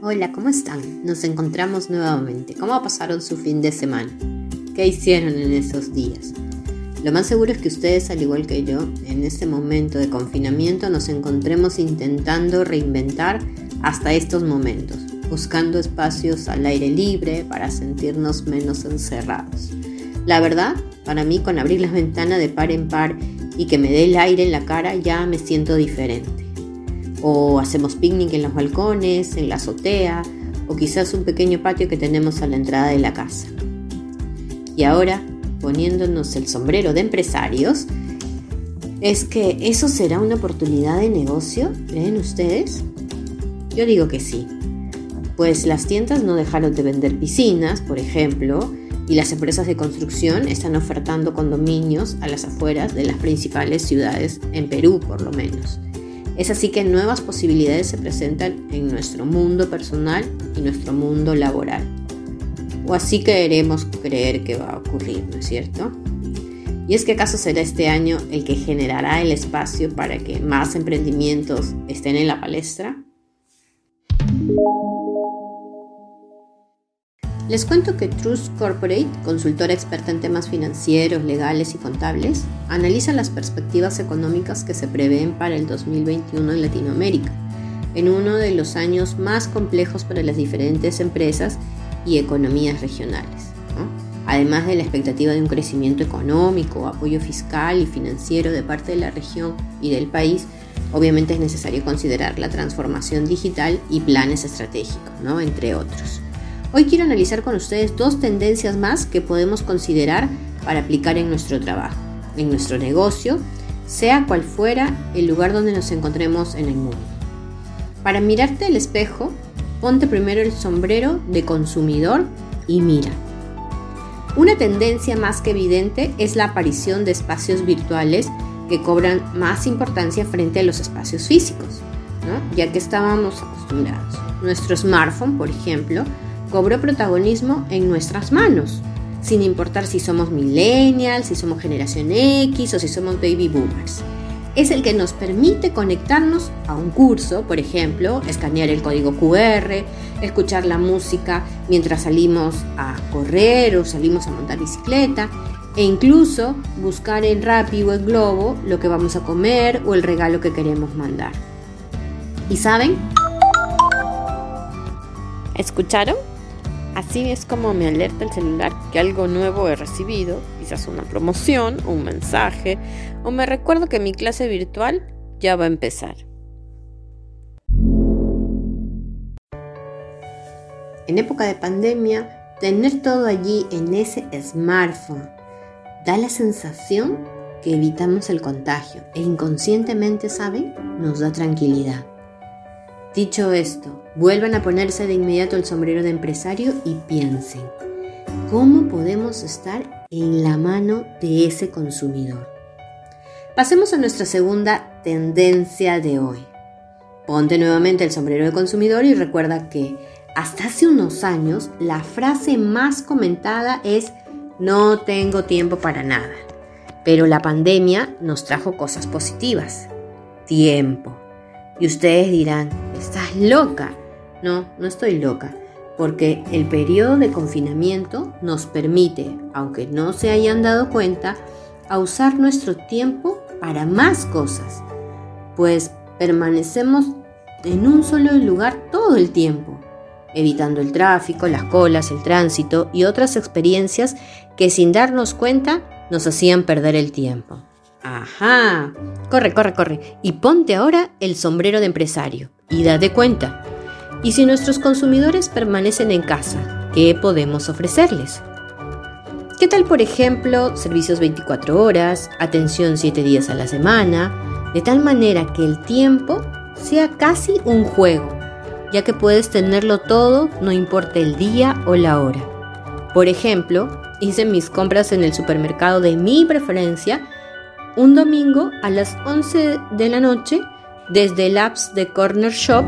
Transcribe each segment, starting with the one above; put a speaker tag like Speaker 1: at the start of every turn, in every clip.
Speaker 1: Hola, ¿cómo están? Nos encontramos nuevamente. ¿Cómo pasaron su fin de semana? ¿Qué hicieron en esos días? Lo más seguro es que ustedes, al igual que yo, en este momento de confinamiento nos encontremos intentando reinventar hasta estos momentos, buscando espacios al aire libre para sentirnos menos encerrados. La verdad, para mí con abrir las ventanas de par en par y que me dé el aire en la cara ya me siento diferente o hacemos picnic en los balcones, en la azotea, o quizás un pequeño patio que tenemos a la entrada de la casa. Y ahora, poniéndonos el sombrero de empresarios, ¿es que eso será una oportunidad de negocio? ¿Creen ustedes? Yo digo que sí. Pues las tiendas no dejaron de vender piscinas, por ejemplo, y las empresas de construcción están ofertando condominios a las afueras de las principales ciudades, en Perú por lo menos. Es así que nuevas posibilidades se presentan en nuestro mundo personal y nuestro mundo laboral. O así queremos creer que va a ocurrir, ¿no es cierto? ¿Y es que acaso será este año el que generará el espacio para que más emprendimientos estén en la palestra? Les cuento que Trust Corporate, consultora experta en temas financieros, legales y contables, analiza las perspectivas económicas que se prevén para el 2021 en Latinoamérica, en uno de los años más complejos para las diferentes empresas y economías regionales. Además de la expectativa de un crecimiento económico, apoyo fiscal y financiero de parte de la región y del país, obviamente es necesario considerar la transformación digital y planes estratégicos, ¿no? entre otros. Hoy quiero analizar con ustedes dos tendencias más que podemos considerar para aplicar en nuestro trabajo, en nuestro negocio, sea cual fuera el lugar donde nos encontremos en el mundo. Para mirarte al espejo, ponte primero el sombrero de consumidor y mira. Una tendencia más que evidente es la aparición de espacios virtuales que cobran más importancia frente a los espacios físicos, ya que estábamos acostumbrados. Nuestro smartphone, por ejemplo, cobró protagonismo en nuestras manos, sin importar si somos millennials, si somos generación X o si somos baby boomers. Es el que nos permite conectarnos a un curso, por ejemplo, escanear el código QR, escuchar la música mientras salimos a correr o salimos a montar bicicleta, e incluso buscar en Rappi o en Globo lo que vamos a comer o el regalo que queremos mandar. ¿Y saben? ¿Escucharon? Así es como me alerta el celular que algo nuevo he recibido, quizás una promoción, un mensaje, o me recuerdo que mi clase virtual ya va a empezar. En época de pandemia, tener todo allí en ese smartphone da la sensación que evitamos el contagio e inconscientemente, ¿saben? Nos da tranquilidad. Dicho esto, vuelvan a ponerse de inmediato el sombrero de empresario y piensen, ¿cómo podemos estar en la mano de ese consumidor? Pasemos a nuestra segunda tendencia de hoy. Ponte nuevamente el sombrero de consumidor y recuerda que hasta hace unos años la frase más comentada es no tengo tiempo para nada. Pero la pandemia nos trajo cosas positivas. Tiempo. Y ustedes dirán, estás loca. No, no estoy loca, porque el periodo de confinamiento nos permite, aunque no se hayan dado cuenta, a usar nuestro tiempo para más cosas, pues permanecemos en un solo lugar todo el tiempo, evitando el tráfico, las colas, el tránsito y otras experiencias que sin darnos cuenta nos hacían perder el tiempo. Ajá. Corre, corre, corre. Y ponte ahora el sombrero de empresario. Y date cuenta. ¿Y si nuestros consumidores permanecen en casa? ¿Qué podemos ofrecerles? ¿Qué tal, por ejemplo, servicios 24 horas, atención 7 días a la semana, de tal manera que el tiempo sea casi un juego, ya que puedes tenerlo todo, no importa el día o la hora? Por ejemplo, hice mis compras en el supermercado de mi preferencia un domingo a las 11 de la noche desde el apps de Corner Shop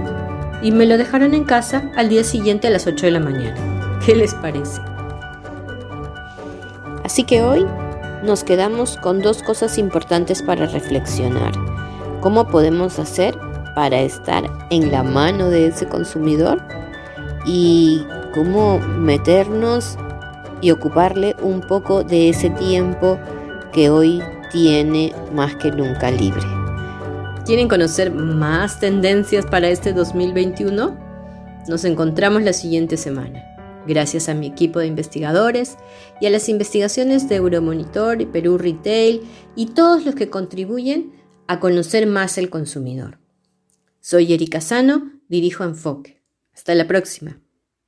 Speaker 1: y me lo dejaron en casa al día siguiente a las 8 de la mañana. ¿Qué les parece? Así que hoy nos quedamos con dos cosas importantes para reflexionar. ¿Cómo podemos hacer para estar en la mano de ese consumidor? y cómo meternos y ocuparle un poco de ese tiempo que hoy tiene más que nunca libre. ¿Quieren conocer más tendencias para este 2021? Nos encontramos la siguiente semana. Gracias a mi equipo de investigadores y a las investigaciones de Euromonitor y Perú Retail y todos los que contribuyen a conocer más el consumidor. Soy Erika Sano, dirijo Enfoque. Hasta la próxima.